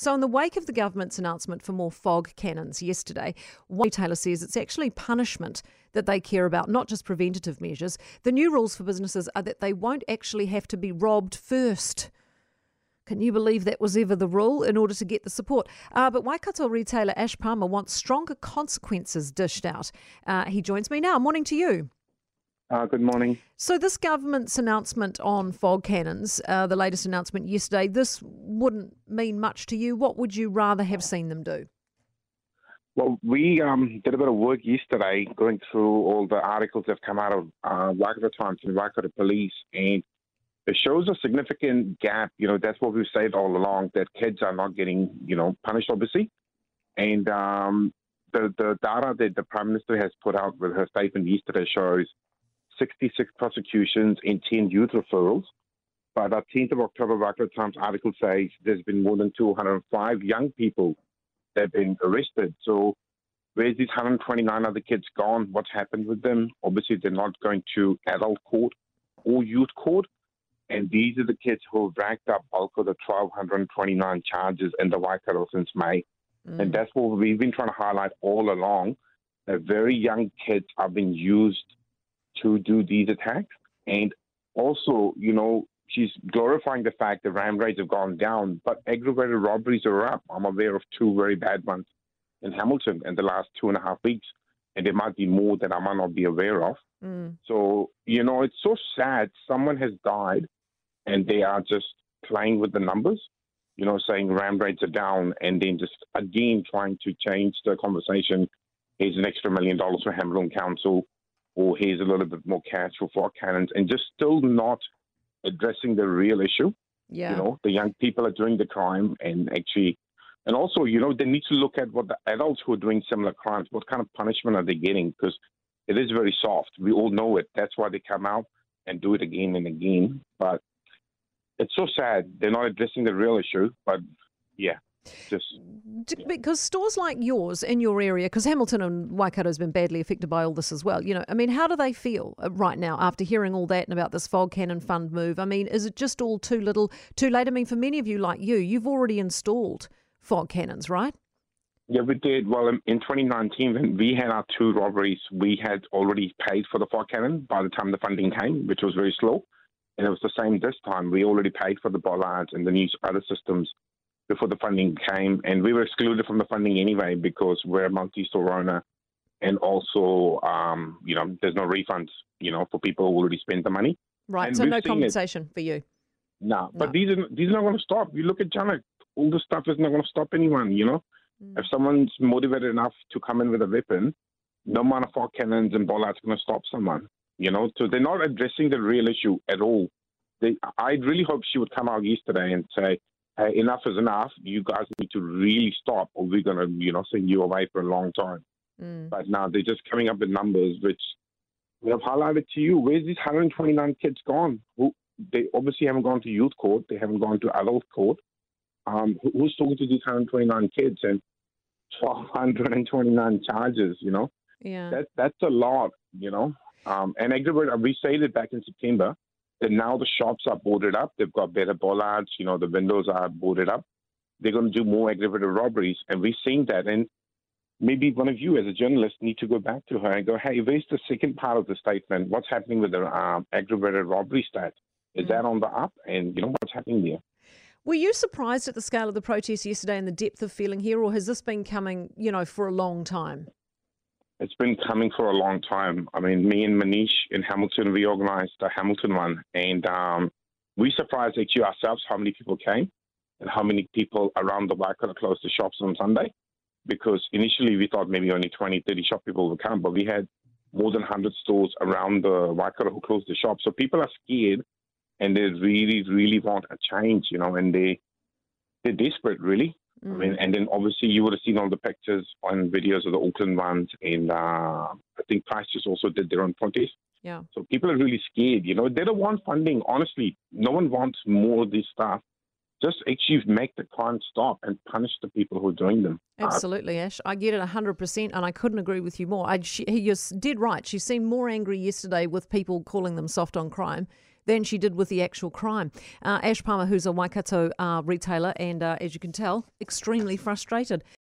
So, in the wake of the government's announcement for more fog cannons yesterday, one retailer says it's actually punishment that they care about, not just preventative measures. The new rules for businesses are that they won't actually have to be robbed first. Can you believe that was ever the rule in order to get the support? Uh, but Waikato retailer Ash Palmer wants stronger consequences dished out. Uh, he joins me now. Morning to you. Uh, good morning. So, this government's announcement on fog cannons, uh, the latest announcement yesterday, this wouldn't mean much to you. What would you rather have seen them do? Well, we um, did a bit of work yesterday going through all the articles that have come out of uh, Waikato Times and Waikato Police, and it shows a significant gap. You know, that's what we've said all along that kids are not getting, you know, punished, obviously. And um, the, the data that the Prime Minister has put out with her statement yesterday shows 66 prosecutions and 10 youth referrals. But the 10th of October, Waikato Times article says there's been more than 205 young people that have been arrested. So where's these 129 other kids gone? What's happened with them? Obviously, they're not going to adult court or youth court. And these are the kids who have racked up bulk of the 1,229 charges in the Waikato since May. Mm. And that's what we've been trying to highlight all along, that very young kids are being used to do these attacks. And also, you know, she's glorifying the fact that ram raids have gone down, but aggravated robberies are up. I'm aware of two very bad ones in Hamilton in the last two and a half weeks, and there might be more that I might not be aware of. Mm. So, you know, it's so sad. Someone has died, and they are just playing with the numbers, you know, saying ram raids are down, and then just again trying to change the conversation. Here's an extra million dollars for Hamilton Council or here's a little bit more cash for fog cannons, and just still not addressing the real issue. Yeah. You know, the young people are doing the crime and actually, and also, you know, they need to look at what the adults who are doing similar crimes, what kind of punishment are they getting? Because it is very soft. We all know it. That's why they come out and do it again and again. But it's so sad. They're not addressing the real issue. But yeah, just because stores like yours in your area, because Hamilton and Waikato has been badly affected by all this as well. You know, I mean, how do they feel uh, right now after hearing all that and about this fog cannon fund move? I mean, is it just all too little, too late? I mean, for many of you like you, you've already installed fog cannons, right? Yeah, we did. Well, in 2019, when we had our two robberies, we had already paid for the fog cannon by the time the funding came, which was very slow. And it was the same this time. We already paid for the bollards and the new other systems before the funding came, and we were excluded from the funding anyway because we're a multi-store owner, and also, um, you know, there's no refunds, you know, for people who already spent the money. Right. And so no compensation it. for you. No, but no. these are these are not going to stop. You look at Janet, all the stuff is not going to stop anyone. You know, mm. if someone's motivated enough to come in with a weapon, no amount of fog cannons and bollards going to stop someone. You know, so they're not addressing the real issue at all. They, I really hope she would come out yesterday and say, hey, enough is enough. You guys need to really stop, or we're going to, you know, send you away for a long time. Mm. But now they're just coming up with numbers which we have highlighted to you. Where's these 129 kids gone? Who they obviously haven't gone to youth court. They haven't gone to adult court. Um, who, who's talking to these 129 kids and 1,229 charges? You know, yeah, that that's a lot. You know, um, and aggravated. We said it back in September and now the shops are boarded up. They've got better bollards. You know, the windows are boarded up. They're going to do more aggravated robberies. And we've seen that. And maybe one of you as a journalist need to go back to her and go, hey, where's the second part of the statement? What's happening with the um, aggravated robbery stat? Is mm that on the up? And, you know, what's happening there? Were you surprised at the scale of the protest yesterday and the depth of feeling here, or has this been coming, you know, for a long time? It's been coming for a long time. I mean, me and Manish in Hamilton, we organized the Hamilton one, and um, we surprised actually ourselves how many people came and how many people around the Waikato closed the shops on Sunday. Because initially we thought maybe only 20, 30 shop people would come, but we had more than 100 stores around the Waikato who closed the shop. So people are scared and they really, really want a change, you know, and they, they're desperate, really. Mm. I mean, and then obviously you would have seen all the pictures and videos of the Auckland ones, and uh, I think Christchurch also did their own protest. Yeah. So people are really scared. You know, they don't want funding. Honestly, no one wants more of this stuff. Just actually make the crime stop and punish the people who are doing them. Uh, Absolutely, Ash. I get it 100%, and I couldn't agree with you more. I, she, you did right. She seemed more angry yesterday with people calling them soft on crime than she did with the actual crime. Uh, Ash Palmer, who's a Waikato uh, retailer, and uh, as you can tell, extremely frustrated.